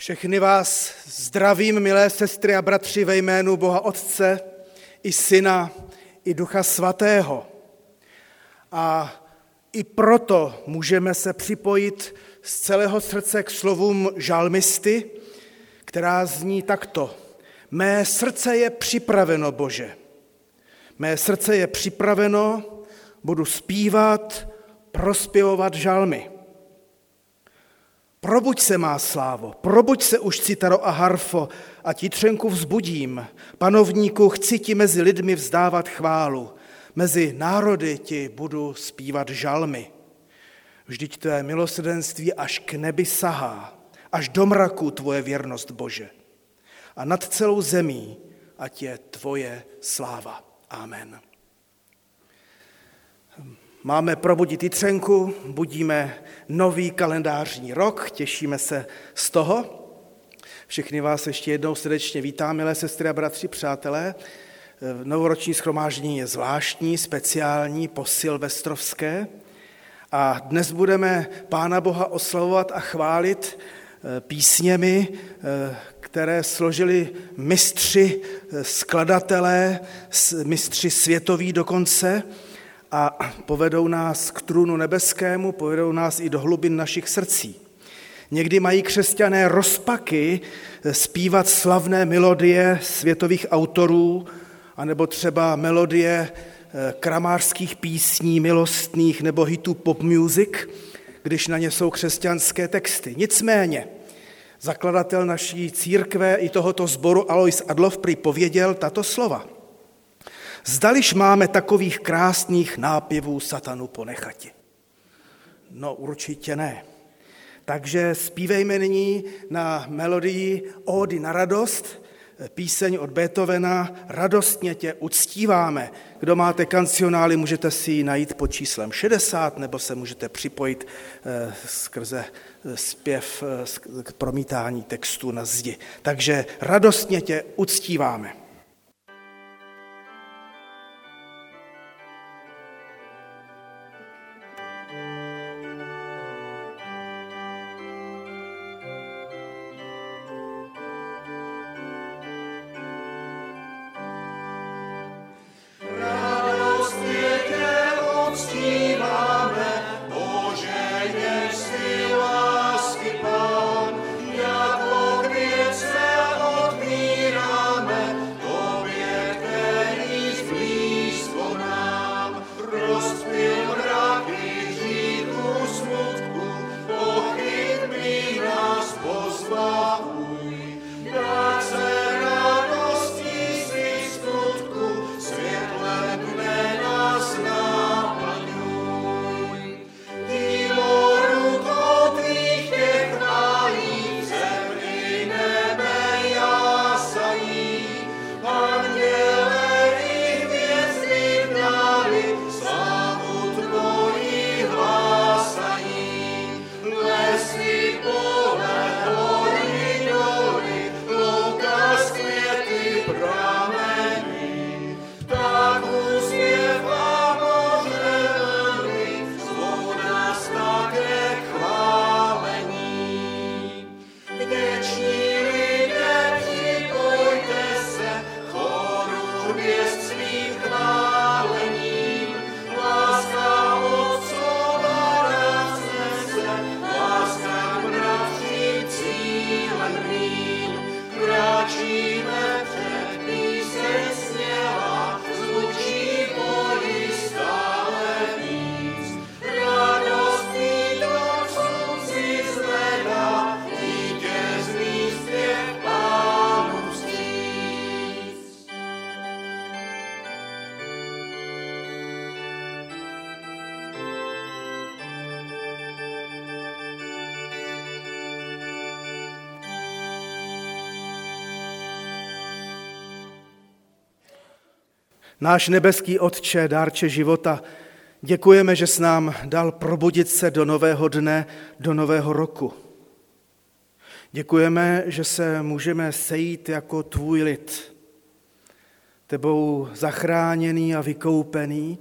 Všechny vás zdravím, milé sestry a bratři, ve jménu Boha Otce i Syna i Ducha Svatého. A i proto můžeme se připojit z celého srdce k slovům žalmisty, která zní takto. Mé srdce je připraveno, Bože. Mé srdce je připraveno, budu zpívat, prospěvovat žalmy. Probuď se, má slávo, probuď se už, citaro a harfo, a ti třenku vzbudím. Panovníku, chci ti mezi lidmi vzdávat chválu, mezi národy ti budu zpívat žalmy. Vždyť tvé milosrdenství až k nebi sahá, až do mraku tvoje věrnost, Bože. A nad celou zemí, ať je tvoje sláva. Amen. Máme probudit Jitřenku, budíme nový kalendářní rok, těšíme se z toho. Všechny vás ještě jednou srdečně vítám, milé sestry a bratři, přátelé. Novoroční schromáždění je zvláštní, speciální, posilvestrovské. A dnes budeme Pána Boha oslavovat a chválit eh, písněmi, eh, které složili mistři, eh, skladatelé, mistři světoví dokonce, a povedou nás k trůnu nebeskému, povedou nás i do hlubin našich srdcí. Někdy mají křesťané rozpaky zpívat slavné melodie světových autorů, anebo třeba melodie eh, kramářských písní, milostných nebo hitů pop music, když na ně jsou křesťanské texty. Nicméně, zakladatel naší církve i tohoto sboru Alois Adlov prý pověděl tato slova – Zdališ máme takových krásných nápěvů satanu ponechati? No určitě ne. Takže zpívejme nyní na melodii Ody na radost, píseň od Beethovena Radostně tě uctíváme. Kdo máte kancionály, můžete si ji najít pod číslem 60, nebo se můžete připojit eh, skrze eh, zpěv eh, k promítání textu na zdi. Takže radostně tě uctíváme. Náš nebeský Otče, dárče života, děkujeme, že jsi nám dal probudit se do nového dne, do nového roku. Děkujeme, že se můžeme sejít jako tvůj lid, tebou zachráněný a vykoupený.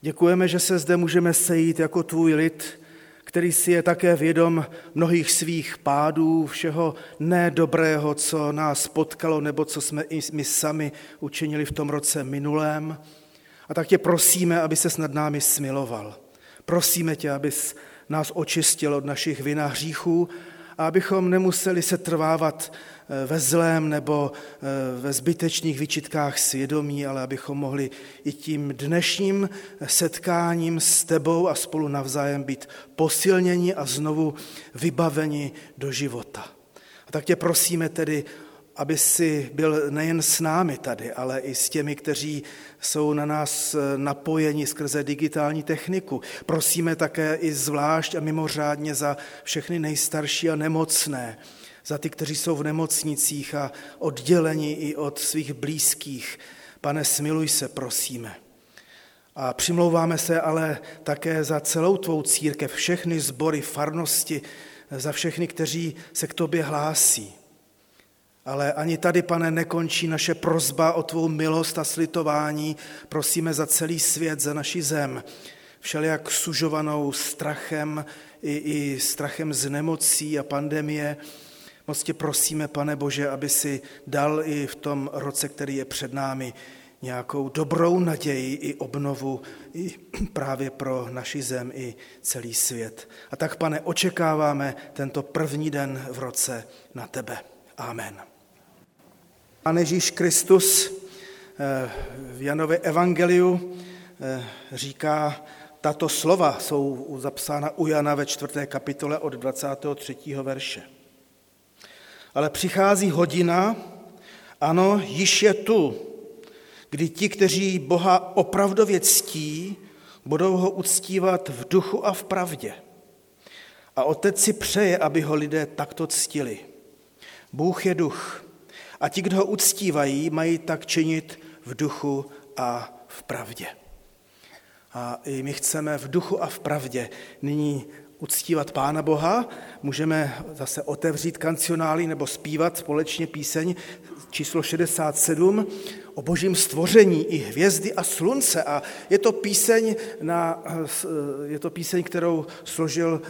Děkujeme, že se zde můžeme sejít jako tvůj lid který si je také vědom mnohých svých pádů, všeho nedobrého, co nás potkalo, nebo co jsme i my sami učinili v tom roce minulém. A tak tě prosíme, aby se nad námi smiloval. Prosíme tě, abys nás očistil od našich vin a hříchů a abychom nemuseli se trvávat eh, ve zlém nebo eh, ve zbytečných vyčitkách svědomí, ale abychom mohli i tím dnešním setkáním s tebou a spolu navzájem být posilněni a znovu vybaveni do života. A tak tě prosíme tedy aby si byl nejen s námi tady, ale i s těmi, kteří jsou na nás napojeni skrze digitální techniku. Prosíme také i zvlášť a mimořádně za všechny nejstarší a nemocné, za ty, kteří jsou v nemocnicích a odděleni i od svých blízkých. Pane, smiluj se, prosíme. A přimlouváme se ale také za celou tvou církev, všechny sbory, farnosti, za všechny, kteří se k tobě hlásí. Ale ani tady, pane, nekončí naše prozba o tvou milost a slitování. Prosíme za celý svět, za naši zem, všelijak sužovanou strachem i, i strachem z nemocí a pandemie. Moc tě prosíme, pane Bože, aby si dal i v tom roce, který je před námi, nějakou dobrou naději i obnovu i právě pro naši zem i celý svět. A tak, pane, očekáváme tento první den v roce na tebe. Amen. Pán Ježíš Kristus eh, v Janově evangeliu eh, říká, tato slova jsou zapsána u Jana ve čtvrté kapitole od 23. verše. Ale přichází hodina, ano, již je tu, kdy ti, kteří Boha opravdově ctí, budou ho uctívat v duchu a v pravdě. A otec si přeje, aby ho lidé takto ctili. Bůh je duch a ti, kdo ho uctívají, mají tak činit v duchu a v pravdě. A i my chceme v duchu a v pravdě nyní uctívat Pána Boha. Můžeme zase otevřít kancionály nebo zpívat společně píseň číslo 67 o božím stvoření i hvězdy a slunce. A je to píseň, na, je to píseň kterou složil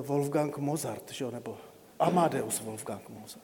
Wolfgang Mozart, že? nebo Amadeus Wolfgang Mozart.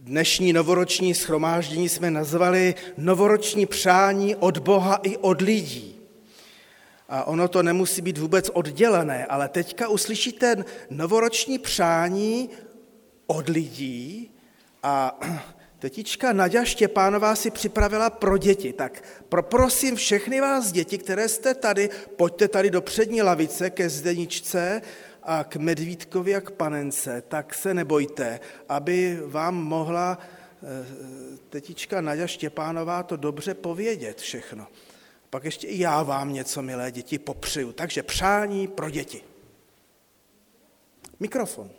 Dnešní novoroční schromáždění jsme nazvali novoroční přání od Boha i od lidí. A ono to nemusí být vůbec oddělené, ale teďka uslyšíte novoroční přání od lidí a tetička Nadia Štěpánová si připravila pro děti. Tak prosím všechny vás děti, které jste tady, pojďte tady do přední lavice ke Zdeničce k Medvídkovi a k Panence, tak se nebojte, aby vám mohla eh, tetička Nadia Štěpánová to dobře povědět všechno. Pak ještě i já vám něco, milé děti, popřeju. Takže přání pro děti. Mikrofon.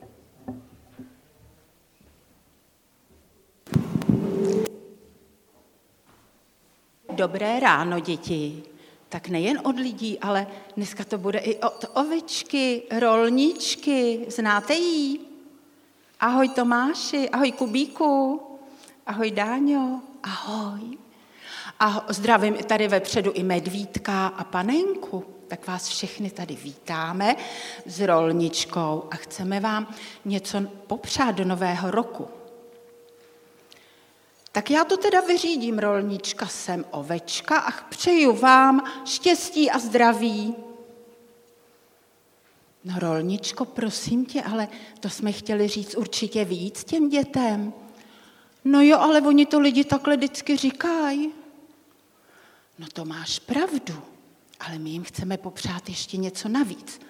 Dobré ráno, děti. Tak nejen od lidí, ale dneska to bude i od ovečky, rolničky. Znáte jí? Ahoj Tomáši, ahoj Kubíku, ahoj Dáňo, ahoj. A zdravím tady vepředu i Medvídka a Panenku. Tak vás všechny tady vítáme s rolničkou a chceme vám něco popřát do nového roku. Tak já to teda vyřídím, rolnička, jsem ovečka a přeju vám štěstí a zdraví. No rolničko, prosím tě, ale to jsme chtěli říct určitě víc těm dětem. No jo, ale oni to lidi takhle vždycky říkají. No to máš pravdu, ale my jim chceme popřát ještě něco navíc.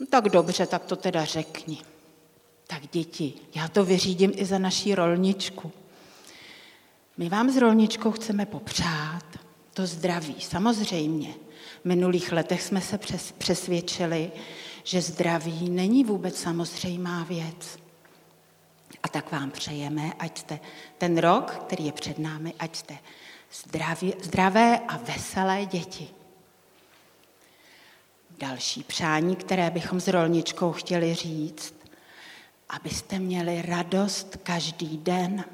No, tak dobře, tak to teda řekni. Tak děti, já to vyřídím i za naší rolničku. My vám s rolničkou chceme popřát to zdraví, samozřejmě. V minulých letech jsme se přesvědčili, že zdraví není vůbec samozřejmá věc. A tak vám přejeme, ať jste ten rok, který je před námi, ať jste zdraví, zdravé a veselé děti. Další přání, které bychom s rolničkou chtěli říct, abyste měli radost každý den.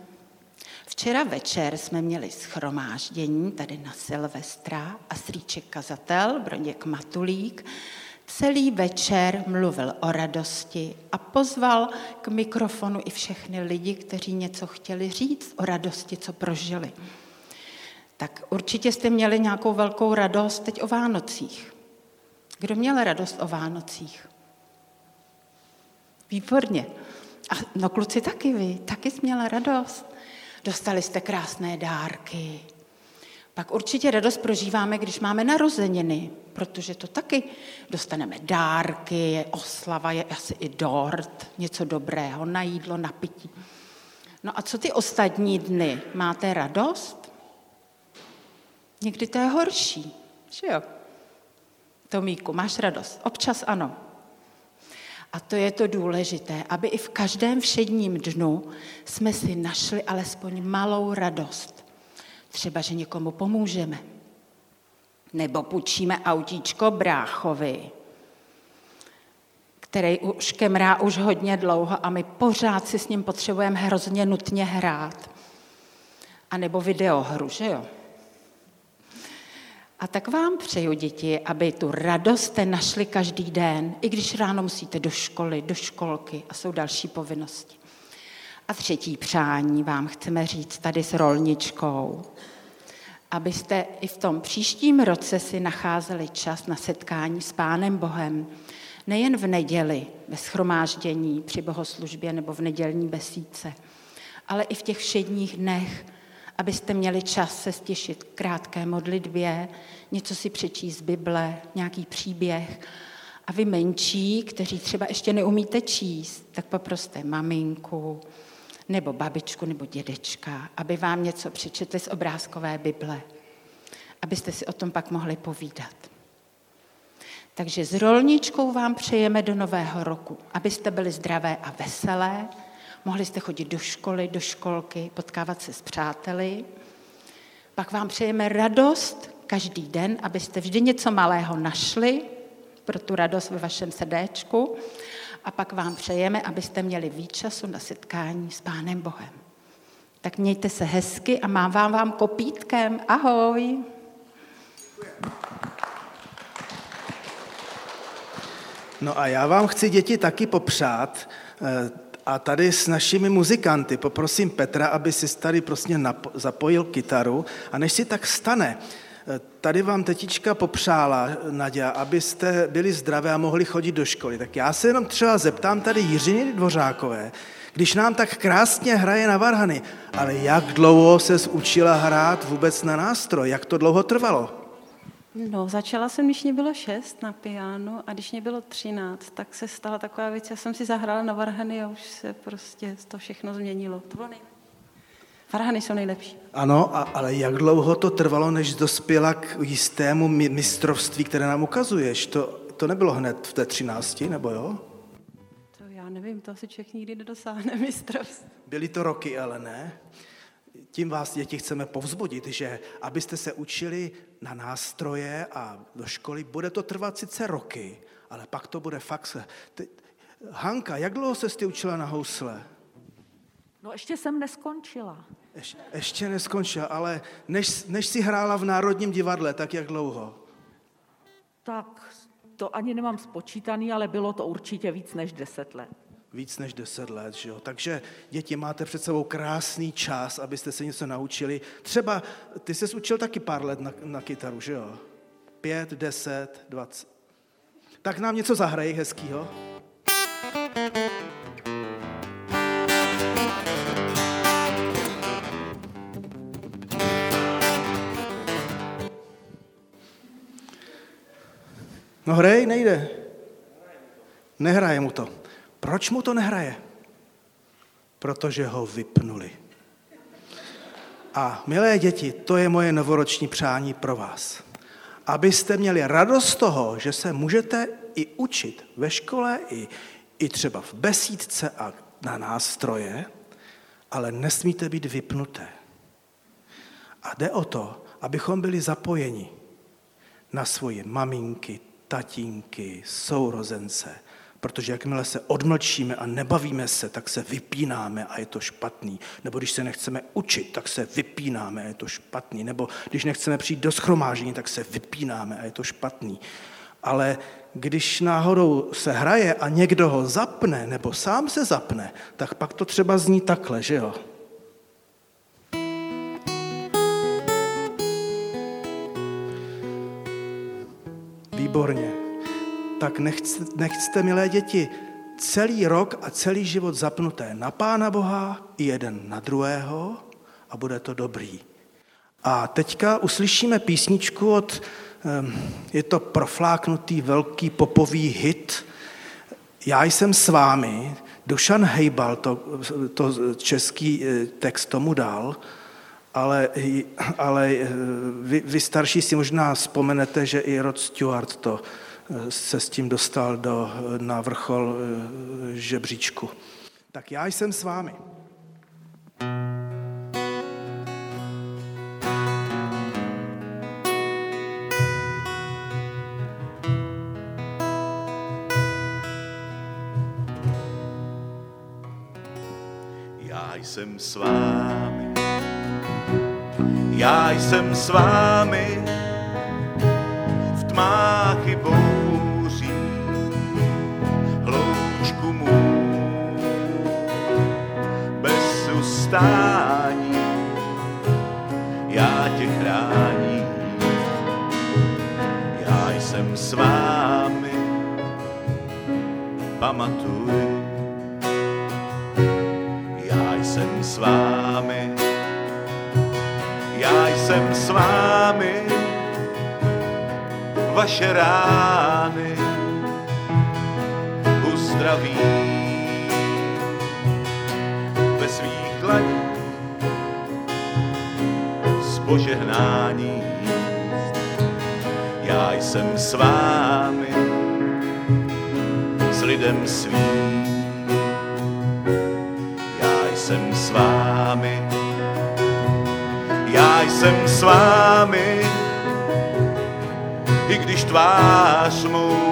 Včera večer jsme měli schromáždění tady na Silvestra a strýček kazatel Broněk Matulík celý večer mluvil o radosti a pozval k mikrofonu i všechny lidi, kteří něco chtěli říct o radosti, co prožili. Tak určitě jste měli nějakou velkou radost teď o Vánocích. Kdo měl radost o Vánocích? Výborně. A no kluci taky vy, taky jsi měla radost. Dostali jste krásné dárky. Pak určitě radost prožíváme, když máme narozeniny, protože to taky dostaneme dárky, je oslava, je asi i dort, něco dobrého, na jídlo, na pití. No a co ty ostatní dny? Máte radost? Někdy to je horší, že jo? Tomíku, máš radost? Občas ano. A to je to důležité, aby i v každém všedním dnu jsme si našli alespoň malou radost. Třeba, že někomu pomůžeme. Nebo půjčíme autíčko bráchovi, který už kemrá už hodně dlouho a my pořád si s ním potřebujeme hrozně nutně hrát. A nebo videohru, že jo? A tak vám přeju, děti, aby tu radost jste našli každý den, i když ráno musíte do školy, do školky a jsou další povinnosti. A třetí přání vám chceme říct tady s rolničkou, abyste i v tom příštím roce si nacházeli čas na setkání s Pánem Bohem, nejen v neděli, ve schromáždění, při bohoslužbě nebo v nedělní besídce, ale i v těch všedních dnech, abyste měli čas se stěšit krátké modlitbě, něco si přečíst z Bible, nějaký příběh. A vy menší, kteří třeba ještě neumíte číst, tak poproste maminku, nebo babičku, nebo dědečka, aby vám něco přečetli z obrázkové Bible, abyste si o tom pak mohli povídat. Takže s rolničkou vám přejeme do nového roku, abyste byli zdravé a veselé, mohli jste chodit do školy, do školky, potkávat se s přáteli. Pak vám přejeme radost každý den, abyste vždy něco malého našli pro tu radost ve vašem srdéčku. A pak vám přejeme, abyste měli víc času na setkání s Pánem Bohem. Tak mějte se hezky a mávám vám kopítkem. Ahoj! No a já vám chci děti taky popřát, eh, a tady s našimi muzikanty. Poprosím Petra, aby si tady prostě zapojil kytaru a než si tak stane, tady vám tetička popřála, Nadia, abyste byli zdravé a mohli chodit do školy. Tak já se jenom třeba zeptám tady Jiřiny Dvořákové, když nám tak krásně hraje na varhany, ale jak dlouho se učila hrát vůbec na nástroj? Jak to dlouho trvalo? No, začala jsem, když mě bylo šest na piano a když mě bylo třináct, tak se stala taková věc, já jsem si zahrála na varhany a už se prostě to všechno změnilo. To bylo nejlepší. Varhany jsou nejlepší. Ano, a, ale jak dlouho to trvalo, než dospěla k jistému mistrovství, které nám ukazuješ? To, to nebylo hned v té třinácti, nebo jo? To já nevím, to asi člověk nikdy nedosáhne mistrovství. Byly to roky, ale ne? Tím vás, děti, chceme povzbudit, že abyste se učili na nástroje a do školy, bude to trvat sice roky, ale pak to bude fakt... Ty, Hanka, jak dlouho se ty učila na housle? No ještě jsem neskončila. Ješ, ještě neskončila, ale než, než jsi hrála v Národním divadle, tak jak dlouho? Tak to ani nemám spočítaný, ale bylo to určitě víc než deset let. Víc než deset let, že jo? Takže děti, máte před sebou krásný čas, abyste se něco naučili. Třeba ty jsi učil taky pár let na, na kytaru, že jo? Pět, deset, dvacet. Tak nám něco zahrají hezkýho. No hrej, nejde. Nehraje mu to. Proč mu to nehraje? Protože ho vypnuli. A milé děti, to je moje novoroční přání pro vás. Abyste měli radost z toho, že se můžete i učit ve škole, i, i třeba v besídce a na nástroje, ale nesmíte být vypnuté. A jde o to, abychom byli zapojeni na svoje maminky, tatínky, sourozence, protože jakmile se odmlčíme a nebavíme se, tak se vypínáme a je to špatný. Nebo když se nechceme učit, tak se vypínáme a je to špatný. Nebo když nechceme přijít do schromáždění, tak se vypínáme a je to špatný. Ale když náhodou se hraje a někdo ho zapne, nebo sám se zapne, tak pak to třeba zní takhle, že jo? Výborně. Tak nechcete, nechcete, milé děti, celý rok a celý život zapnuté na Pána Boha i jeden na druhého a bude to dobrý. A teďka uslyšíme písničku od, je to profláknutý velký popový hit, Já jsem s vámi, Dušan Hejbal to, to český eh, text tomu dal, ale, ale eh, vy, vy starší si možná vzpomenete, že i Rod Stewart to se s tím dostal do, eh, na vrchol žebříčku. Tak já jsem s vámi. Já jsem s vámi já jsem s vámi ustání, já tě chráním. Já jsem s vámi, pamatuj, já jsem s vámi, já jsem s vámi, vaše rány uzdraví požehnání. Já jsem s vámi, s lidem svým. Já jsem s vámi, já jsem s vámi, i když tvář mou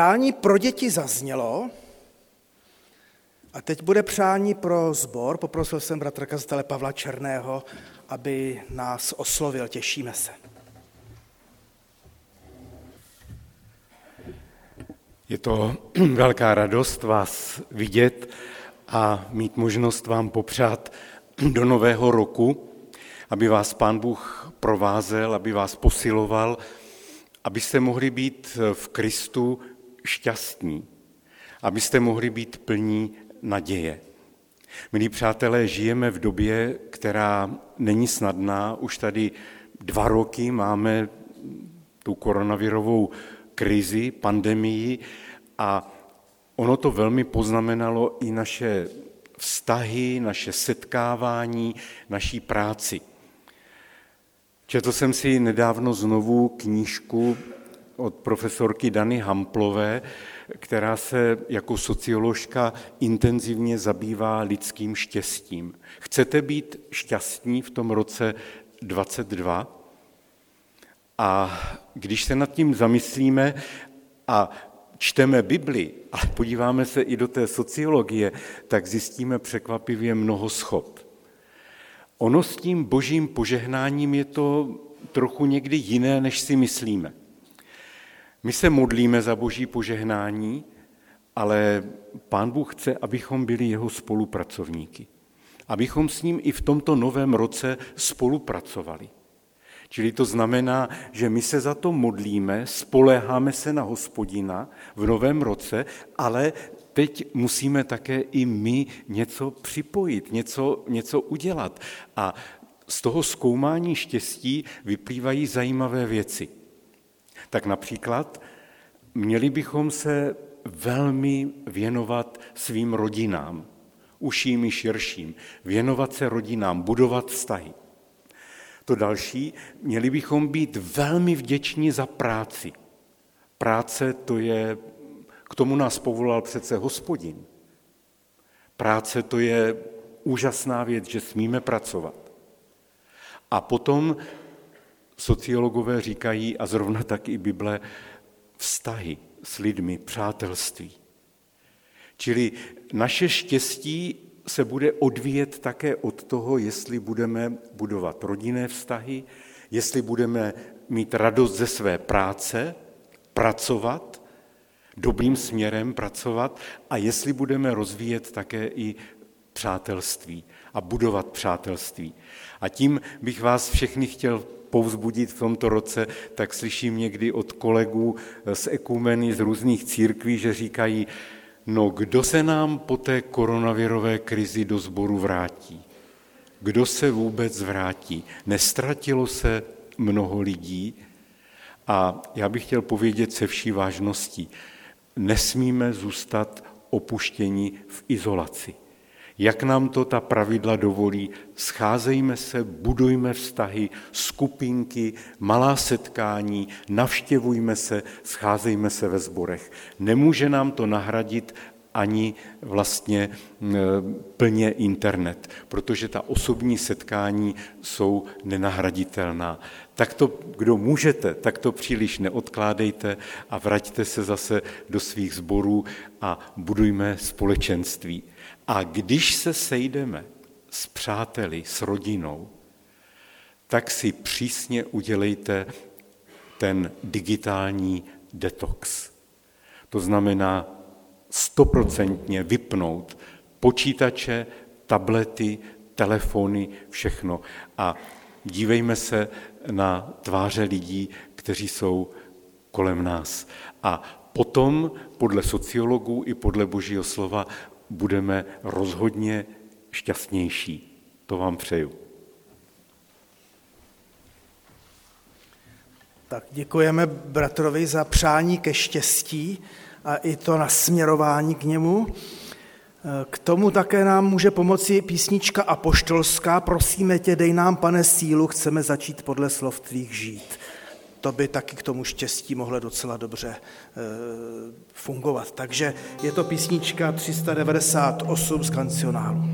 Přání pro děti zaznělo a teď bude přání pro sbor. Poprosil jsem bratra kazatele Pavla Černého, aby nás oslovil. Těšíme se. Je to velká radost vás vidět a mít možnost vám popřát do nového roku, aby vás Pán Bůh provázel, aby vás posiloval, abyste mohli být v Kristu šťastní, abyste mohli být plní naděje. Milí přátelé, žijeme v době, která není snadná. Už tady dva roky máme tu koronavirovou krizi, pandemii a ono to velmi poznamenalo i naše vztahy, naše setkávání, naší práci. Četl jsem si nedávno znovu knížku od profesorky Dany Hamplové, která se jako socioložka intenzivně zabývá lidským štěstím. Chcete být šťastní v tom roce 22? A když se nad tím zamyslíme a čteme Bibli, ale podíváme se i do té sociologie, tak zjistíme překvapivě mnoho schod. Ono s tím božím požehnáním je to trochu někdy jiné, než si myslíme. My se modlíme za boží požehnání, ale pán Bůh chce, abychom byli jeho spolupracovníky. Abychom s ním i v tomto novém roce spolupracovali. Čili to znamená, že my se za to modlíme, spoléháme se na hospodina v novém roce, ale teď musíme také i my něco připojit, něco, něco udělat. A z toho zkoumání štěstí vyplývají zajímavé věci. Tak například měli bychom se velmi věnovat svým rodinám, uším i širším, věnovat se rodinám, budovat vztahy. To další, měli bychom být velmi vděční za práci. Práce to je, k tomu nás povolal přece hospodin. Práce to je úžasná věc, že smíme pracovat. A potom sociologové říkají, a zrovna tak i Bible, vztahy s lidmi, přátelství. Čili naše štěstí se bude odvíjet také od toho, jestli budeme budovat rodinné vztahy, jestli budeme mít radost ze své práce, pracovat, dobrým směrem pracovat a jestli budeme rozvíjet také i přátelství a budovat přátelství. A tím bych vás všechny chtěl povzbudit v tomto roce, tak slyším někdy od kolegů z ekumeny, z různých církví, že říkají, no kdo se nám po té koronavirové krizi do sboru vrátí? Kdo se vůbec vrátí? Nestratilo se mnoho lidí? A já bych chtěl povědět se vší vážností, nesmíme zůstat opuštěni v izolaci. Jak nám to ta pravidla dovolí, scházejme se, budujme vztahy, skupinky, malá setkání, navštěvujme se, scházejme se ve sborech. Nemůže nám to nahradit ani vlastně plně internet, protože ta osobní setkání jsou nenahraditelná. Tak to, kdo můžete, tak to příliš neodkládejte a vraťte se zase do svých sborů a budujme společenství. A když se sejdeme s přáteli, s rodinou, tak si přísně udělejte ten digitální detox. To znamená stoprocentně vypnout počítače, tablety, telefony, všechno. A dívejme se na tváře lidí, kteří jsou kolem nás. A potom, podle sociologů i podle Božího slova, budeme rozhodně šťastnější. To vám přeju. Tak děkujeme bratrovi za přání ke štěstí a i to nasměrování k němu. K tomu také nám může pomoci písnička apoštolská. Prosíme tě, dej nám, pane, sílu, chceme začít podle slov tvých žít. To by taky k tomu štěstí mohlo docela dobře eh, fungovat. Takže je to písnička 398 z kancionálu.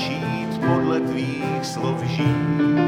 žít podle tvých slov žít.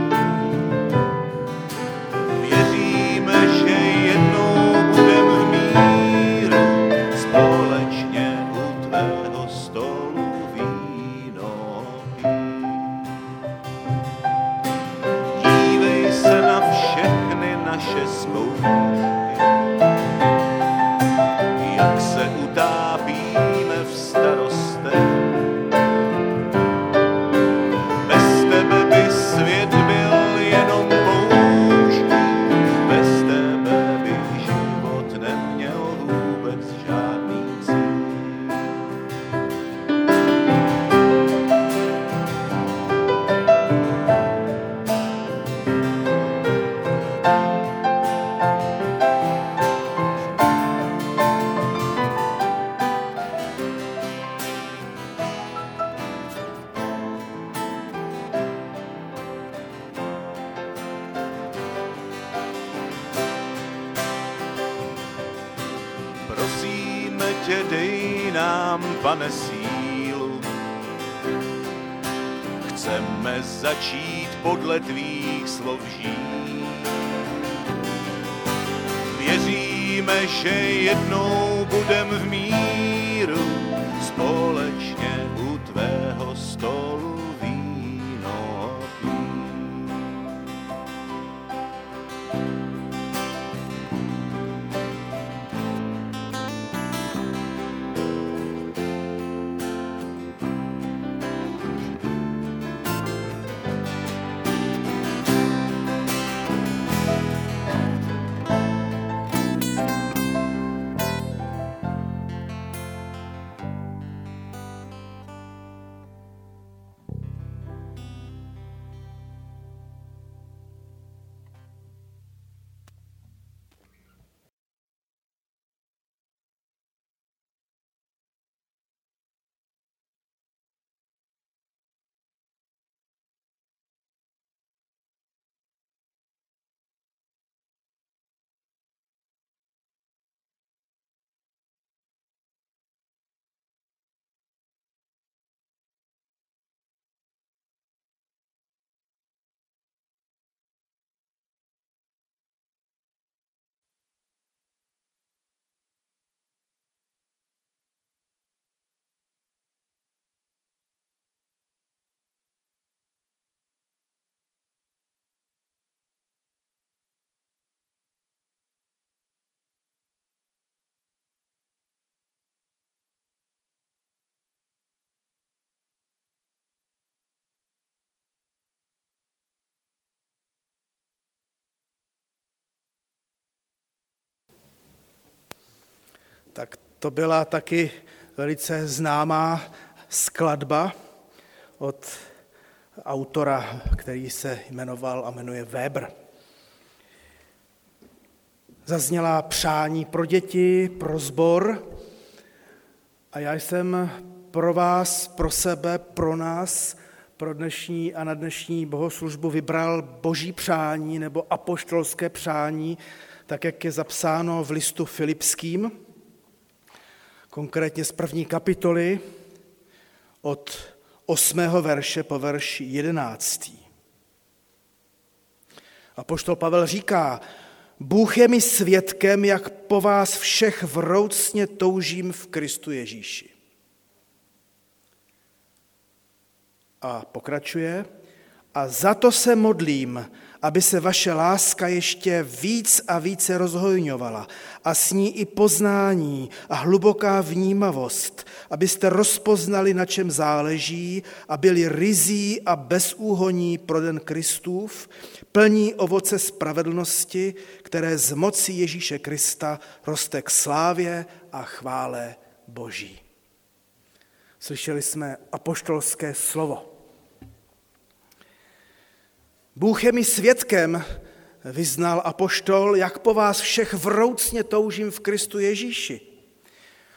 Tak to byla taky velice známá skladba od autora, který se jmenoval a jmenuje Weber. Zazněla přání pro děti, pro zbor a já jsem pro vás, pro sebe, pro nás, pro dnešní a na dnešní bohoslužbu vybral boží přání nebo apoštolské přání, tak jak je zapsáno v listu Filipským, konkrétně z první kapitoly od osmého verše po verš jedenáctý. A poštol Pavel říká, Bůh je mi svědkem, jak po vás všech vroucně toužím v Kristu Ježíši. A pokračuje, a za to se modlím, aby se vaše láska ještě víc a více rozhojňovala a s ní i poznání a hluboká vnímavost, abyste rozpoznali, na čem záleží a byli rizí a bezúhoní pro den Kristův, plní ovoce spravedlnosti, které z moci Ježíše Krista roste k slávě a chvále Boží. Slyšeli jsme apoštolské slovo. Bůh je mi svědkem, vyznal apoštol, jak po vás všech vroucně toužím v Kristu Ježíši.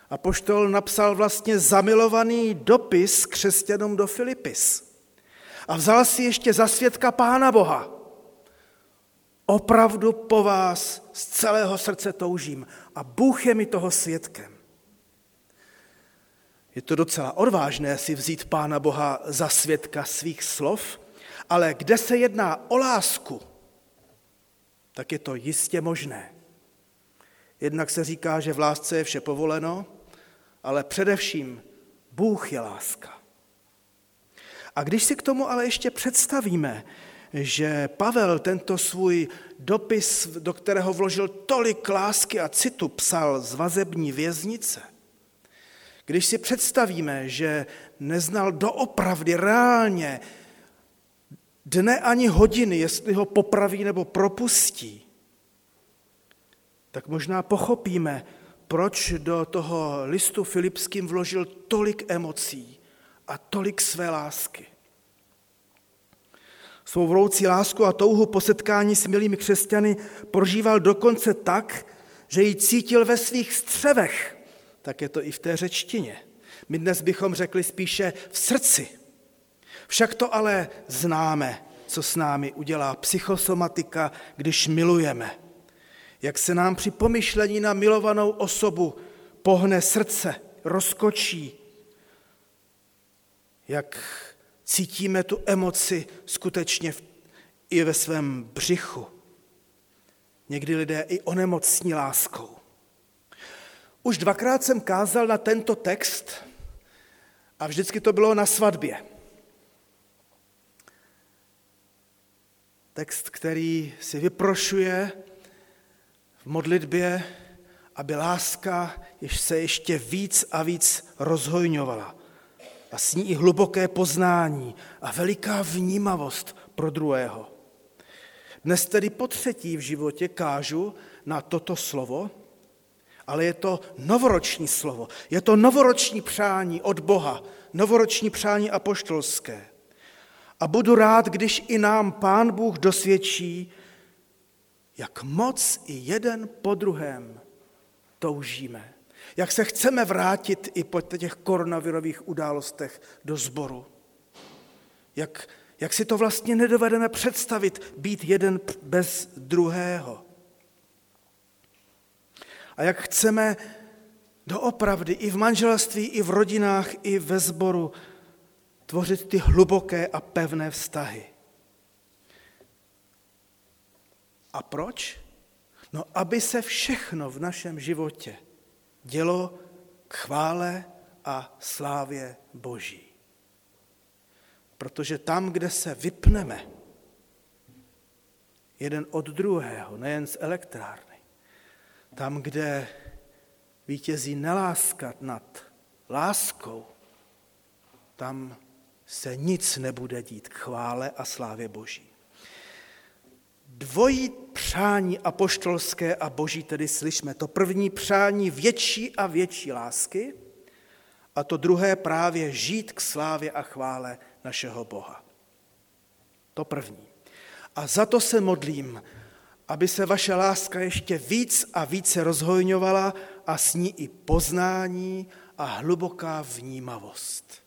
Apoštol napsal vlastně zamilovaný dopis křesťanům do Filipis. A vzal si ještě za svědka Pána Boha. Opravdu po vás z celého srdce toužím a Bůh je mi toho svědkem. Je to docela odvážné si vzít Pána Boha za svědka svých slov, ale kde se jedná o lásku, tak je to jistě možné. Jednak se říká, že v lásce je vše povoleno, ale především Bůh je láska. A když si k tomu ale ještě představíme, že Pavel tento svůj dopis, do kterého vložil tolik lásky a citu, psal z vazební věznice, když si představíme, že neznal doopravdy reálně dne ani hodiny, jestli ho popraví nebo propustí, tak možná pochopíme, proč do toho listu Filipským vložil tolik emocí a tolik své lásky. Svou vroucí lásku a touhu po setkání s milými křesťany prožíval dokonce tak, že ji cítil ve svých střevech. Tak je to i v té řečtině. My dnes bychom řekli spíše v srdci. Však to ale známe, co s námi udělá psychosomatika, když milujeme. Jak se nám při pomyšlení na milovanou osobu pohne srdce, rozkočí. Jak cítíme tu emoci skutečně i ve svém břichu. Někdy lidé i onemocní láskou. Už dvakrát jsem kázal na tento text a vždycky to bylo na svatbě. Text, který si vyprošuje v modlitbě, aby láska jež se ještě víc a víc rozhojňovala. A s ní i hluboké poznání a veliká vnímavost pro druhého. Dnes tedy po třetí v životě kážu na toto slovo, ale je to novoroční slovo, je to novoroční přání od Boha, novoroční přání apoštolské. A budu rád, když i nám Pán Bůh dosvědčí, jak moc i jeden po druhém toužíme. Jak se chceme vrátit i po těch koronavirových událostech do sboru. Jak, jak si to vlastně nedovedeme představit, být jeden bez druhého. A jak chceme doopravdy i v manželství, i v rodinách, i ve sboru tvořit ty hluboké a pevné vztahy. A proč? No, aby se všechno v našem životě dělo k chvále a slávě Boží. Protože tam, kde se vypneme jeden od druhého, nejen z elektrárny, tam, kde vítězí neláska nad láskou, tam se nic nebude dít k chvále a slávě Boží. Dvojí přání apoštolské a boží tedy slyšme. To první přání větší a větší lásky a to druhé právě žít k slávě a chvále našeho Boha. To první. A za to se modlím, aby se vaše láska ještě víc a více rozhojňovala a s ní i poznání a hluboká vnímavost.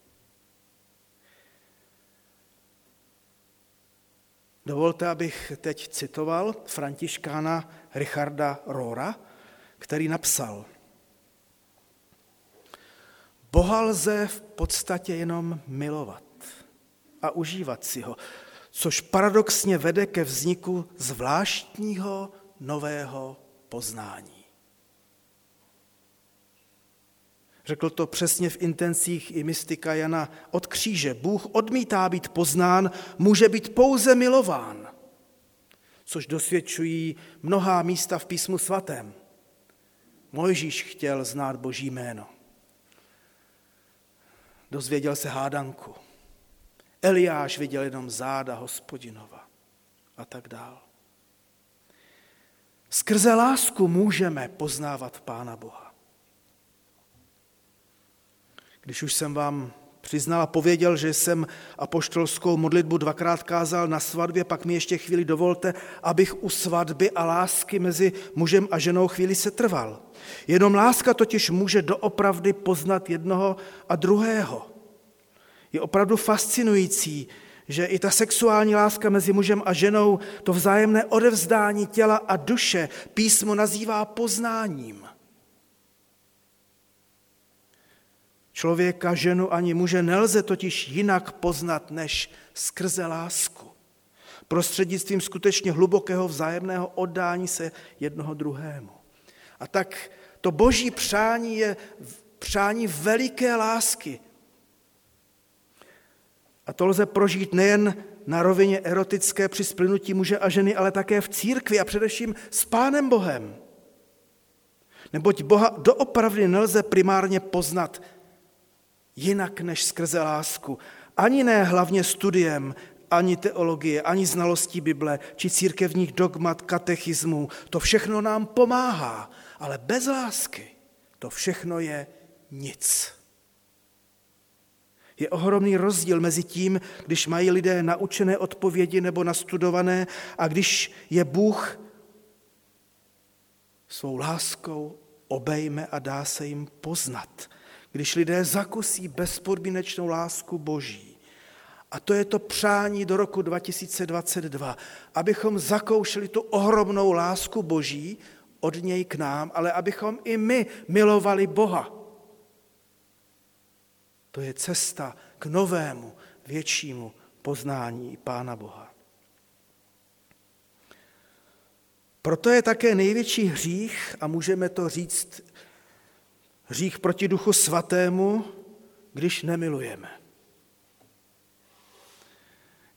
Dovolte, abych teď citoval františkána Richarda Rora, který napsal, Boha lze v podstatě jenom milovat a užívat si ho, což paradoxně vede ke vzniku zvláštního nového poznání. Řekl to přesně v intencích i mystika Jana od kříže. Bůh odmítá být poznán, může být pouze milován. což dosvědčují mnohá místa v písmu svatém. Mojžíš chtěl znát Boží jméno. Dozvěděl se hádanku. Eliáš viděl jenom záda hospodinova a tak dál. Skrze lásku můžeme poznávat Pána Boha. Když už jsem vám přiznal a pověděl, že jsem apoštolskou modlitbu dvakrát kázal na svatbě, pak mi ještě chvíli dovolte, abych u svatby a lásky mezi mužem a ženou chvíli se trval. Jenom láska totiž může doopravdy poznat jednoho a druhého. Je opravdu fascinující, že i ta sexuální láska mezi mužem a ženou, to vzájemné odevzdání těla a duše, písmo nazývá poznáním. Člověka, ženu ani muže nelze totiž jinak poznat než skrze lásku. Prostřednictvím skutečně hlubokého vzájemného oddání se jednoho druhému. A tak to boží přání je přání veliké lásky. A to lze prožít nejen na rovině erotické při splynutí muže a ženy, ale také v církvi a především s Pánem Bohem. Neboť Boha doopravdy nelze primárně poznat jinak než skrze lásku. Ani ne hlavně studiem, ani teologie, ani znalostí Bible, či církevních dogmat, katechismů. To všechno nám pomáhá, ale bez lásky to všechno je nic. Je ohromný rozdíl mezi tím, když mají lidé naučené odpovědi nebo nastudované a když je Bůh svou láskou obejme a dá se jim poznat když lidé zakusí bezpodmínečnou lásku Boží. A to je to přání do roku 2022, abychom zakoušeli tu ohromnou lásku Boží od něj k nám, ale abychom i my milovali Boha. To je cesta k novému, většímu poznání Pána Boha. Proto je také největší hřích, a můžeme to říct Hřích proti duchu svatému, když nemilujeme.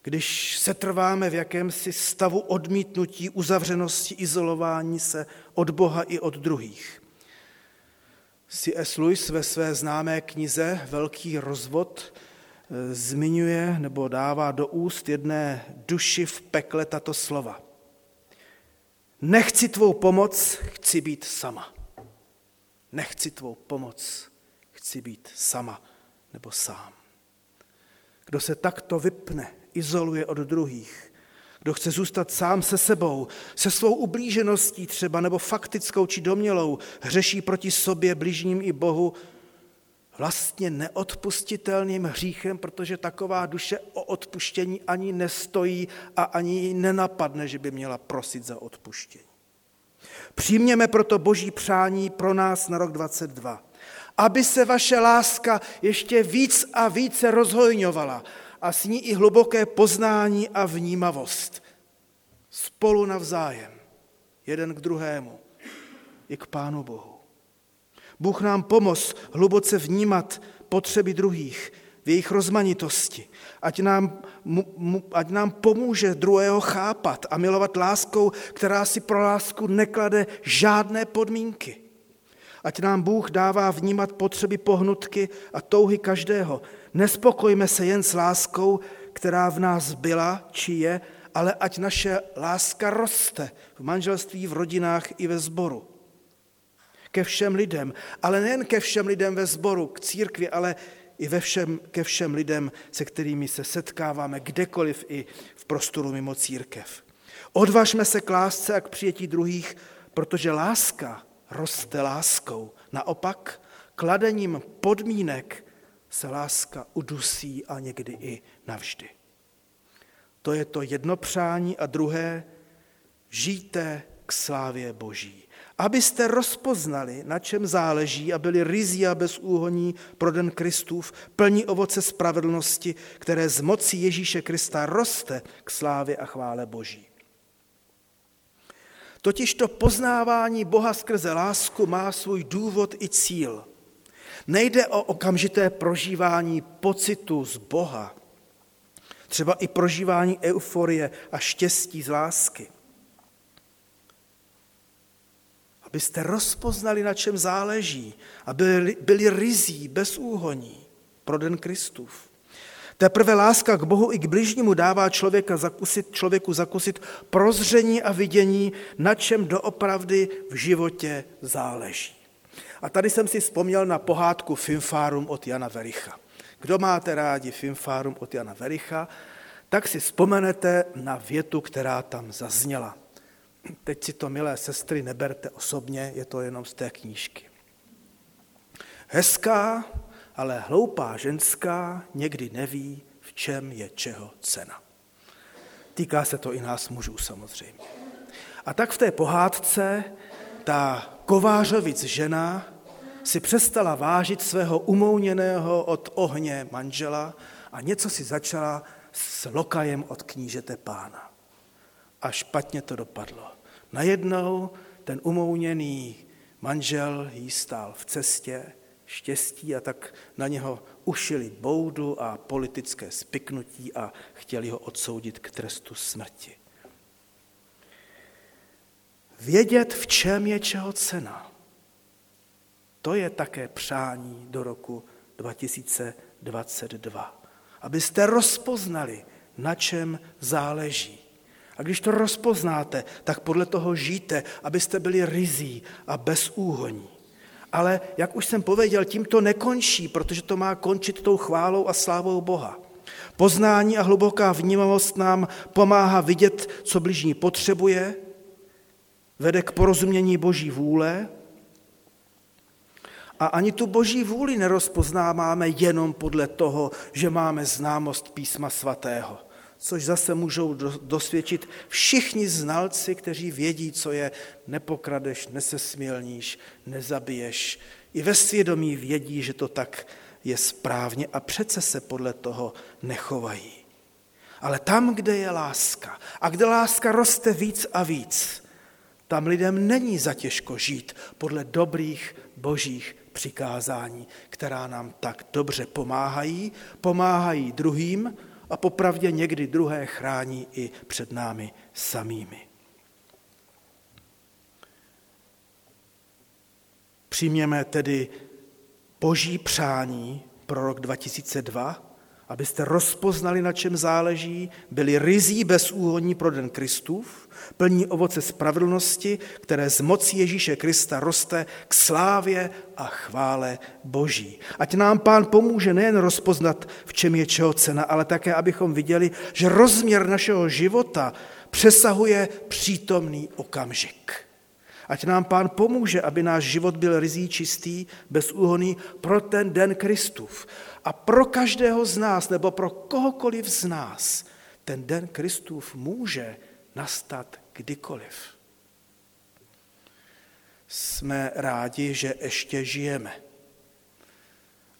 Když se trváme v jakémsi stavu odmítnutí, uzavřenosti, izolování se od Boha i od druhých. C.S. Lewis ve své známé knize Velký rozvod eh, zmiňuje nebo dává do úst jedné duši v pekle tato slova. Nechci tvou pomoc, chci být sama nechci tvou pomoc, chci být sama nebo sám. Kdo se takto vypne, izoluje od druhých, kdo chce zůstat sám se sebou, se svou ublížeností třeba nebo faktickou či domělou, hřeší proti sobě, bližním i Bohu, vlastně neodpustitelným hříchem, protože taková duše o odpuštění ani nestojí a ani ji nenapadne, že by měla prosit za odpuštění. Přijměme proto boží přání pro nás na rok 22. Aby se vaše láska ještě víc a více rozhojňovala a s ní i hluboké poznání a vnímavost. Spolu navzájem, jeden k druhému, i k Pánu Bohu. Bůh nám pomoz hluboce vnímat potřeby druhých v jejich rozmanitosti, ať nám, mu, ať nám pomůže druhého chápat a milovat láskou, která si pro lásku neklade žádné podmínky. Ať nám Bůh dává vnímat potřeby pohnutky a touhy každého. Nespokojme se jen s láskou, která v nás byla či je, ale ať naše láska roste v manželství, v rodinách i ve sboru. Ke všem lidem, ale nejen ke všem lidem ve sboru, k církvi, ale i ve všem, ke všem lidem, se kterými se setkáváme kdekoliv i v prostoru mimo církev. Odvažme se k lásce a k přijetí druhých, protože láska roste láskou. Naopak, kladením podmínek se láska udusí a někdy i navždy. To je to jedno přání a druhé, žijte k slávě Boží abyste rozpoznali, na čem záleží a byli rizí a bezúhoní pro den Kristův, plní ovoce spravedlnosti, které z moci Ježíše Krista roste k slávě a chvále Boží. Totiž to poznávání Boha skrze lásku má svůj důvod i cíl. Nejde o okamžité prožívání pocitu z Boha, třeba i prožívání euforie a štěstí z lásky – abyste rozpoznali, na čem záleží a byli, byli rizí, bez úhoní pro den Kristův. Teprve láska k Bohu i k bližnímu dává člověka zakusit, člověku zakusit prozření a vidění, na čem doopravdy v životě záleží. A tady jsem si vzpomněl na pohádku Finfárum od Jana Vericha. Kdo máte rádi Finfárum od Jana Vericha, tak si vzpomenete na větu, která tam zazněla. Teď si to, milé sestry, neberte osobně, je to jenom z té knížky. Hezká, ale hloupá ženská někdy neví, v čem je čeho cena. Týká se to i nás mužů samozřejmě. A tak v té pohádce ta kovářovic žena si přestala vážit svého umouněného od ohně manžela a něco si začala s lokajem od knížete pána. A špatně to dopadlo. Najednou ten umouněný manžel jí stál v cestě štěstí a tak na něho ušili boudu a politické spiknutí a chtěli ho odsoudit k trestu smrti. Vědět, v čem je čeho cena. To je také přání do roku 2022. Abyste rozpoznali, na čem záleží. A když to rozpoznáte, tak podle toho žijte, abyste byli rizí a bezúhoní. Ale, jak už jsem pověděl, tím to nekončí, protože to má končit tou chválou a slávou Boha. Poznání a hluboká vnímavost nám pomáhá vidět, co bližní potřebuje, vede k porozumění Boží vůle a ani tu Boží vůli nerozpoznáváme jenom podle toho, že máme známost písma svatého což zase můžou dosvědčit všichni znalci, kteří vědí, co je nepokradeš, nesesmělníš, nezabiješ. I ve svědomí vědí, že to tak je správně a přece se podle toho nechovají. Ale tam, kde je láska a kde láska roste víc a víc, tam lidem není zatěžko žít podle dobrých božích přikázání, která nám tak dobře pomáhají, pomáhají druhým, a popravdě někdy druhé chrání i před námi samými. Přijměme tedy boží přání pro rok 2002, abyste rozpoznali, na čem záleží, byli rizí bezúhoní pro den Kristův, plní ovoce spravedlnosti, které z moci Ježíše Krista roste k slávě a chvále Boží. Ať nám Pán pomůže nejen rozpoznat, v čem je čeho cena, ale také, abychom viděli, že rozměr našeho života přesahuje přítomný okamžik. Ať nám Pán pomůže, aby náš život byl rizí čistý, bezúhonný pro ten den Kristův. A pro každého z nás, nebo pro kohokoliv z nás, ten den Kristův může nastat kdykoliv. Jsme rádi, že ještě žijeme.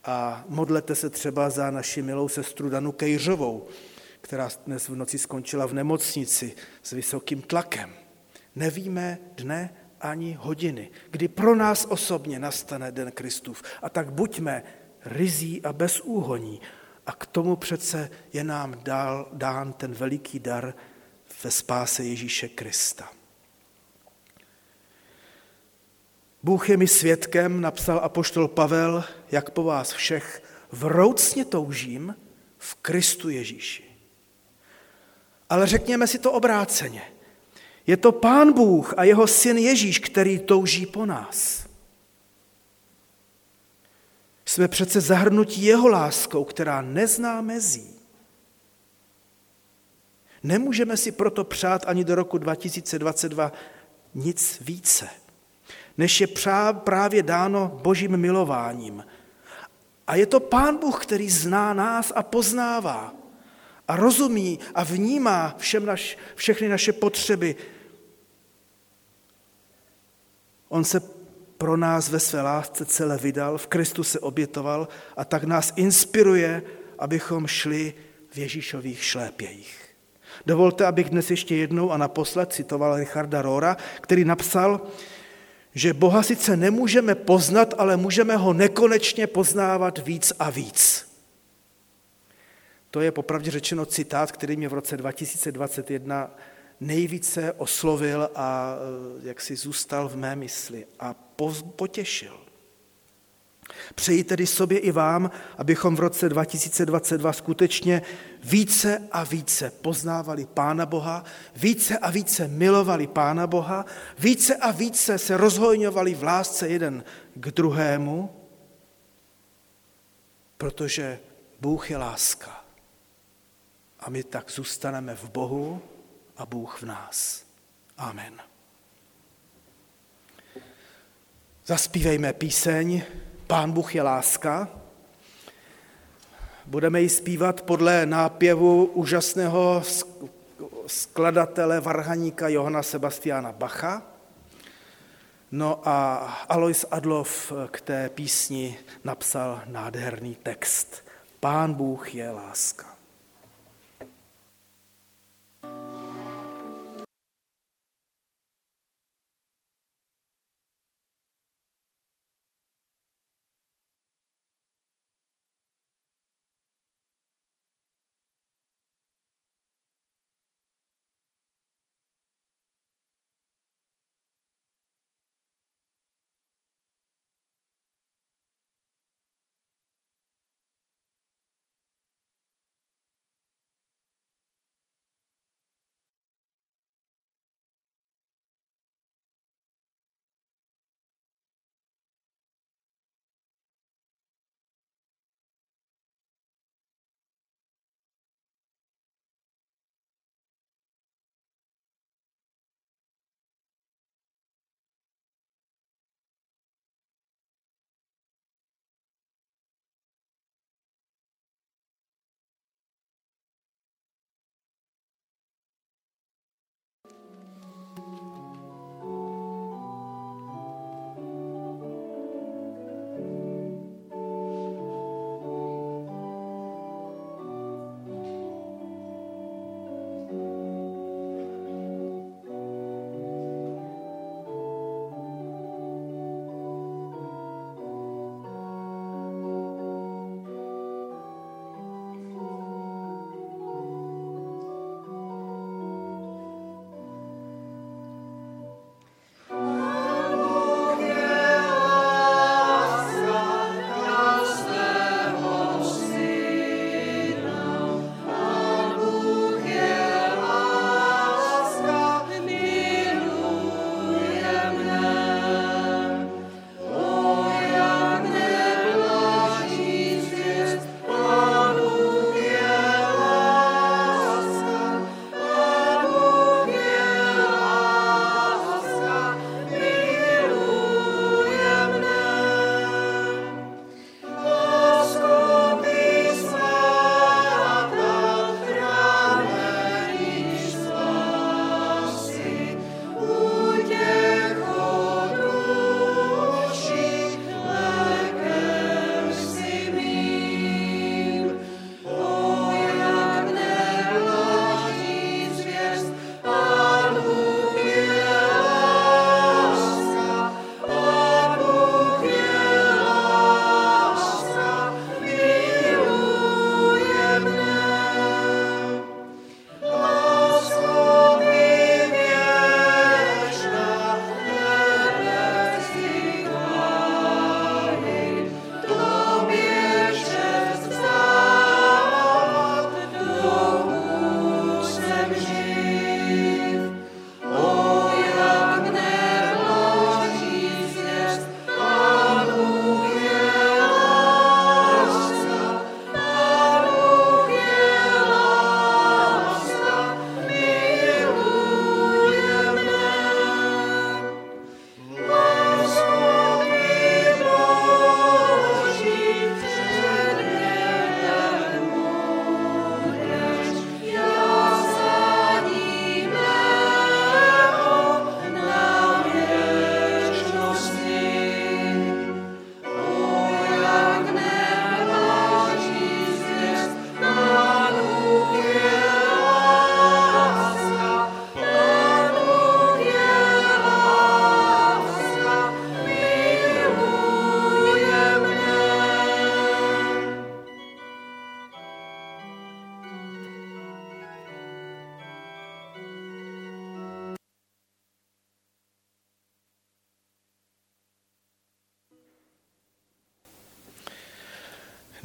A modlete se třeba za naši milou sestru Danu Kejřovou, která dnes v noci skončila v nemocnici s vysokým tlakem. Nevíme dne ani hodiny, kdy pro nás osobně nastane den Kristův. A tak buďme rizí a bezúhoní. A k tomu přece je nám dál, dán ten veliký dar ve spáse Ježíše Krista. Bůh je mi svědkem, napsal apoštol Pavel, jak po vás všech vroucně toužím v Kristu Ježíši. Ale řekněme si to obráceně. Je to Pán Bůh a jeho syn Ježíš, který touží po nás. Jsme přece zahrnutí jeho láskou, která nezná mezí. Nemůžeme si proto přát ani do roku 2022 nic více, než je právě dáno božím milováním. A je to Pán Bůh, který zná nás a poznává a rozumí a vnímá všem naš, všechny naše potřeby. On se pro nás ve své lásce celé vydal, v Kristu se obětoval a tak nás inspiruje, abychom šli v Ježíšových šlépějích. Dovolte, abych dnes ještě jednou a naposled citoval Richarda Rora, který napsal, že Boha sice nemůžeme poznat, ale můžeme ho nekonečně poznávat víc a víc. To je popravdě řečeno citát, který mě v roce 2021 nejvíce oslovil a eh, jak si zůstal v mé mysli a potěšil. Přeji tedy sobě i vám, abychom v roce 2022 skutečně více a více poznávali Pána Boha, více a více milovali Pána Boha, více a více se rozhojňovali v lásce jeden k druhému, protože Bůh je láska. A my tak zůstaneme v Bohu a Bůh v nás. Amen. Zaspívejme píseň Pán Bůh je láska. Budeme ji zpívat podle nápěvu úžasného skladatele, varhaníka Johana Sebastiana Bacha. No a Alois Adlov k té písni napsal nádherný text. Pán Bůh je láska.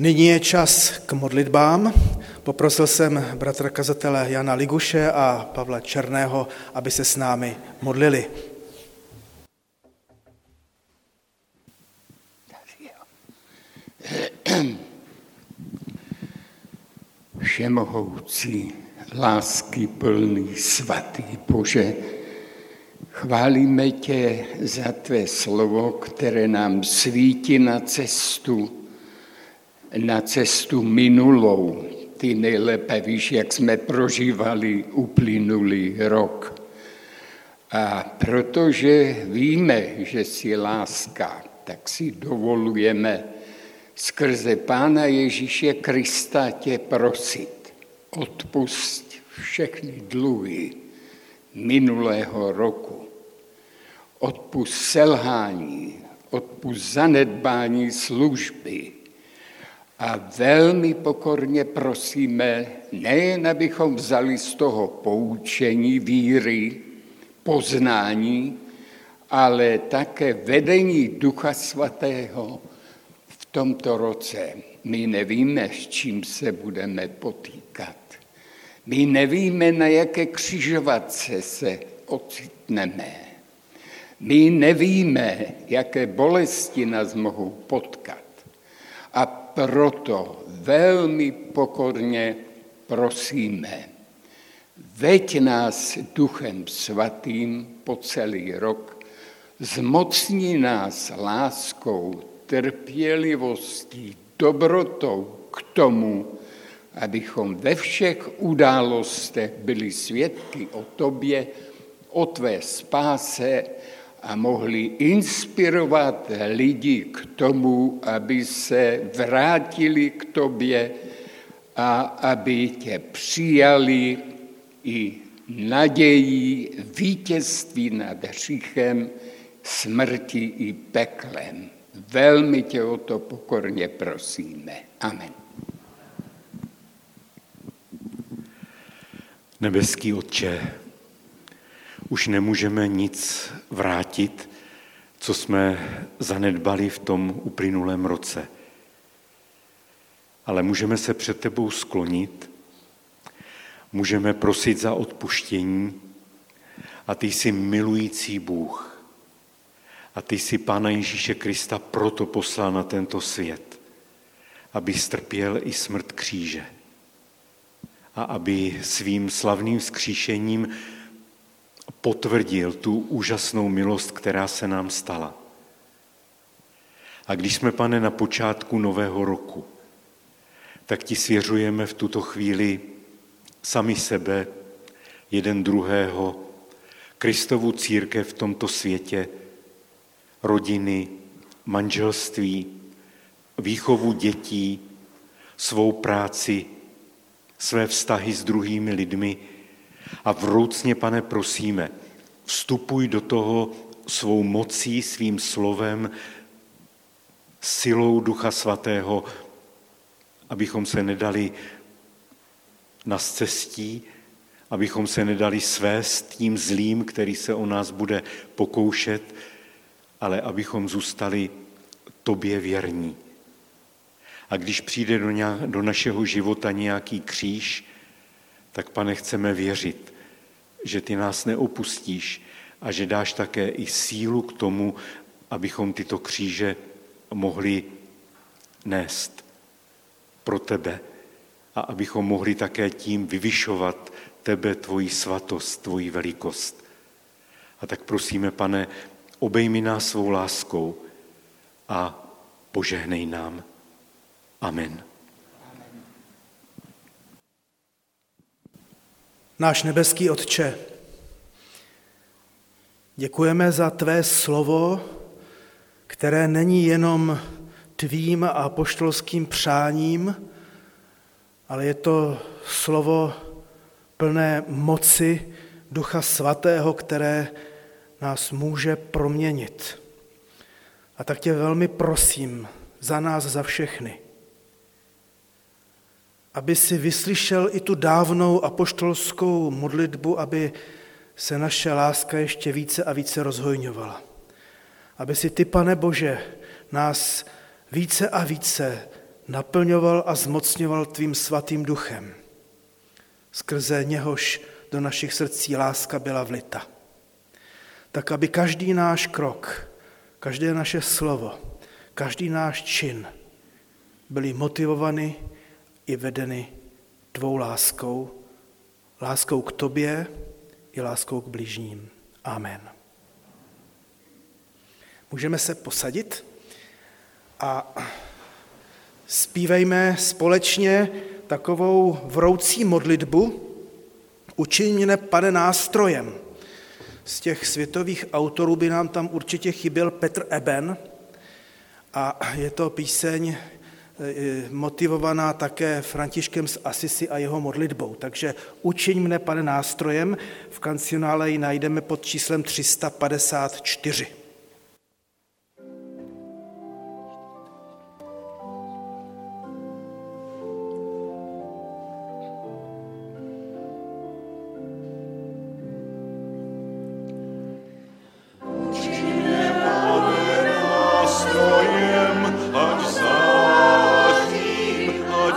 Nyní je čas k modlitbám. Poprosil jsem bratra kazatele Jana Liguše a Pavla Černého, aby se s námi modlili. Všemohoucí, lásky plný, svatý Bože, chválíme tě za tvé slovo, které nám svítí na cestu, na cestu minulou. Ty nejlépe víš, jak jsme prožívali uplynulý rok. A protože víme, že jsi láska, tak si dovolujeme skrze Pána Ježíše Krista tě prosit. Odpust všechny dluhy minulého roku. Odpust selhání, odpust zanedbání služby. A velmi pokorně prosíme, nejen abychom vzali z toho poučení víry, poznání, ale také vedení Ducha Svatého, tomto roce my nevíme, s čím se budeme potýkat. My nevíme, na jaké křižovatce se ocitneme. My nevíme, jaké bolesti nás mohou potkat. A proto velmi pokorně prosíme, veď nás Duchem Svatým po celý rok, zmocní nás láskou trpělivostí, dobrotou k tomu, abychom ve všech událostech byli svědky o tobě, o tvé spáse a mohli inspirovat lidi k tomu, aby se vrátili k tobě a aby tě přijali i nadějí vítězství nad hříchem, smrti i peklem. Velmi tě o to pokorně prosíme. Amen. Nebeský Otče, už nemůžeme nic vrátit, co jsme zanedbali v tom uplynulém roce. Ale můžeme se před tebou sklonit, můžeme prosit za odpuštění a ty jsi milující Bůh. A ty si Pána Ježíše Krista proto poslal na tento svět, aby strpěl i smrt kříže a aby svým slavným vzkříšením potvrdil tu úžasnou milost, která se nám stala. A když jsme, pane, na počátku nového roku, tak ti svěřujeme v tuto chvíli sami sebe, jeden druhého, Kristovu církev v tomto světě, rodiny, manželství, výchovu dětí, svou práci, své vztahy s druhými lidmi a vroucně, pane, prosíme, vstupuj do toho svou mocí, svým slovem, silou Ducha Svatého, abychom se nedali na cestí, abychom se nedali svést tím zlým, který se o nás bude pokoušet, ale abychom zůstali tobě věrní. A když přijde do, nějak, do našeho života nějaký kříž, tak pane, chceme věřit, že ty nás neopustíš a že dáš také i sílu k tomu, abychom tyto kříže mohli nést pro tebe a abychom mohli také tím vyvyšovat tebe, tvoji svatost, tvoji velikost. A tak prosíme, pane, obejmi nás svou láskou a požehnej nám. Amen. Náš nebeský Otče, děkujeme za Tvé slovo, které není jenom tvým a poštolským přáním, ale je to slovo plné moci Ducha Svatého, které nás může proměnit. A tak tě velmi prosím za nás, za všechny, aby si vyslyšel i tu dávnou apoštolskou modlitbu, aby se naše láska ještě více a více rozhojňovala. Aby si ty, pane Bože, nás více a více naplňoval a zmocňoval tvým svatým duchem. Skrze něhož do našich srdcí láska byla vlita. Tak, aby každý náš krok, každé naše slovo, každý náš čin byli motivovany i vedeny tvou láskou, láskou k tobě i láskou k bližním. Amen. Můžeme se posadit a zpívejme společně takovou vroucí modlitbu Učiň mě, pane, nástrojem. Z těch světových autorů by nám tam určitě chyběl Petr Eben a je to píseň motivovaná také Františkem z Asisi a jeho modlitbou. Takže učiň mne, pane, nástrojem. V kancionále ji najdeme pod číslem 354.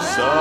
sun.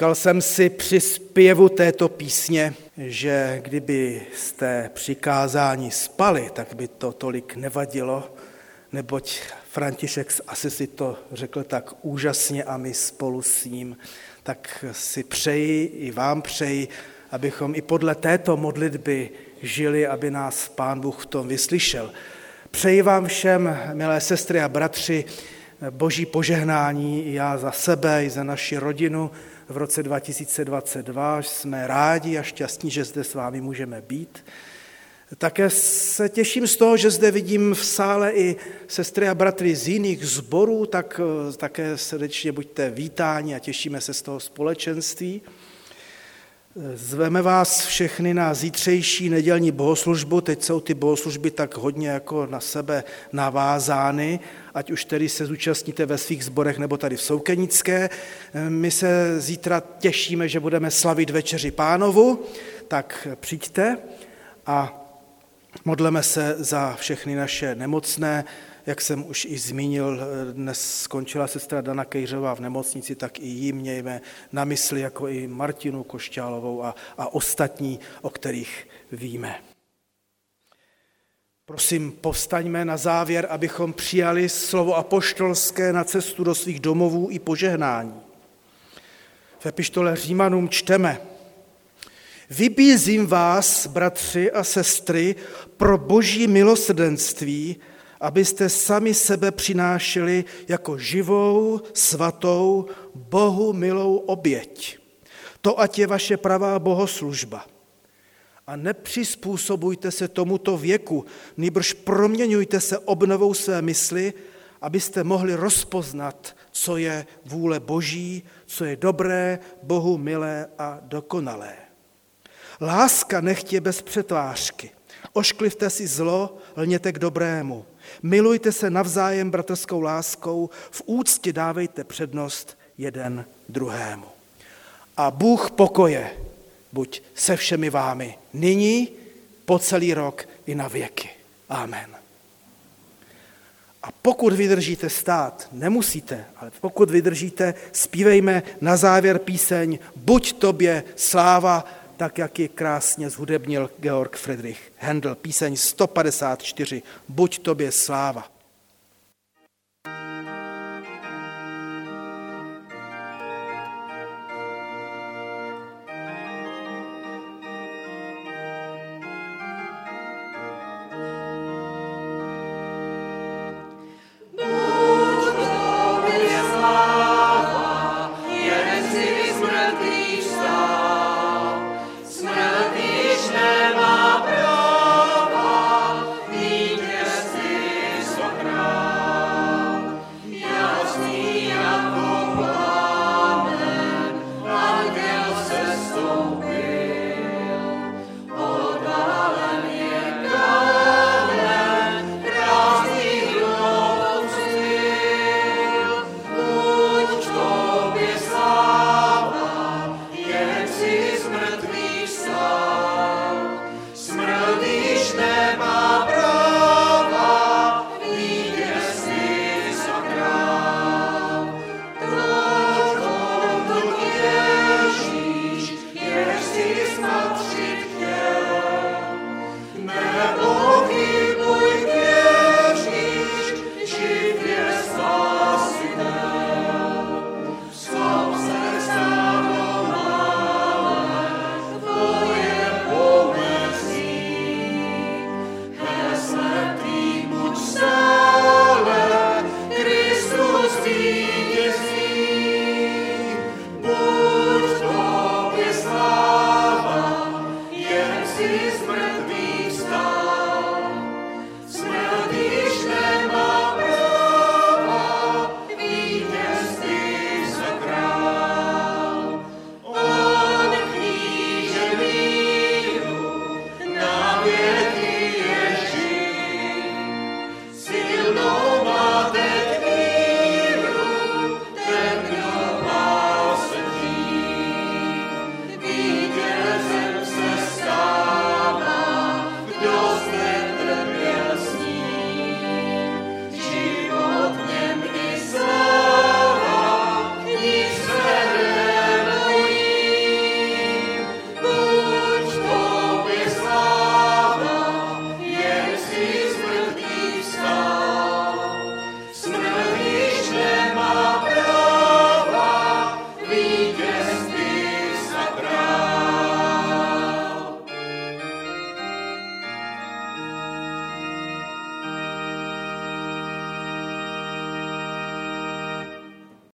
Říkal jsem si při zpěvu této písně, že kdyby jste přikázání spali, tak by to tolik nevadilo, neboť František z Asisi to řekl tak úžasně a my spolu s ním. Tak si přeji, i vám přeji, abychom i podle této modlitby žili, aby nás Pán Bůh v tom vyslyšel. Přeji vám všem, milé sestry a bratři, boží požehnání já za sebe, i za naši rodinu v roce 2022. Jsme rádi a šťastní, že zde s vámi můžeme být. Také se těším z toho, že zde vidím v sále i sestry a bratry z jiných sborů, tak také srdečně buďte vítáni a těšíme se z toho společenství. Zveme vás všechny na zítřejší nedělní bohoslužbu. Teď jsou ty bohoslužby tak hodně jako na sebe navázány, ať už tedy se zúčastníte ve svých zborech nebo tady v Soukenické. My se zítra těšíme, že budeme slavit večeři pánovu, tak přijďte a modleme se za všechny naše nemocné, jak jsem už i zmínil, dnes skončila sestra Dana Kejřová v nemocnici, tak i jí mějme na mysli, jako i Martinu Košťálovou a, a ostatní, o kterých víme. Prosím, povstaňme na závěr, abychom přijali slovo apoštolské na cestu do svých domovů i požehnání. V epištole Římanům čteme, Vybízím vás, bratři a sestry, pro boží milosrdenství, abyste sami sebe přinášeli jako živou, svatou, Bohu milou oběť. To ať je vaše pravá bohoslužba. A nepřizpůsobujte se tomuto věku, nýbrž proměňujte se obnovou své mysli, abyste mohli rozpoznat, co je vůle Boží, co je dobré, Bohu milé a dokonalé. Láska nechtě bez přetvářky. Ošklivte si zlo, lněte k dobrému. Milujte se navzájem bratrskou láskou, v úctě dávejte přednost jeden druhému. A Bůh pokoje buď se všemi vámi nyní, po celý rok i na věky. Amen. A pokud vydržíte stát, nemusíte, ale pokud vydržíte, zpívejme na závěr píseň Buď tobě sláva, tak jak ji krásně zhudebnil Georg Friedrich Händel, píseň 154, Buď tobě sláva.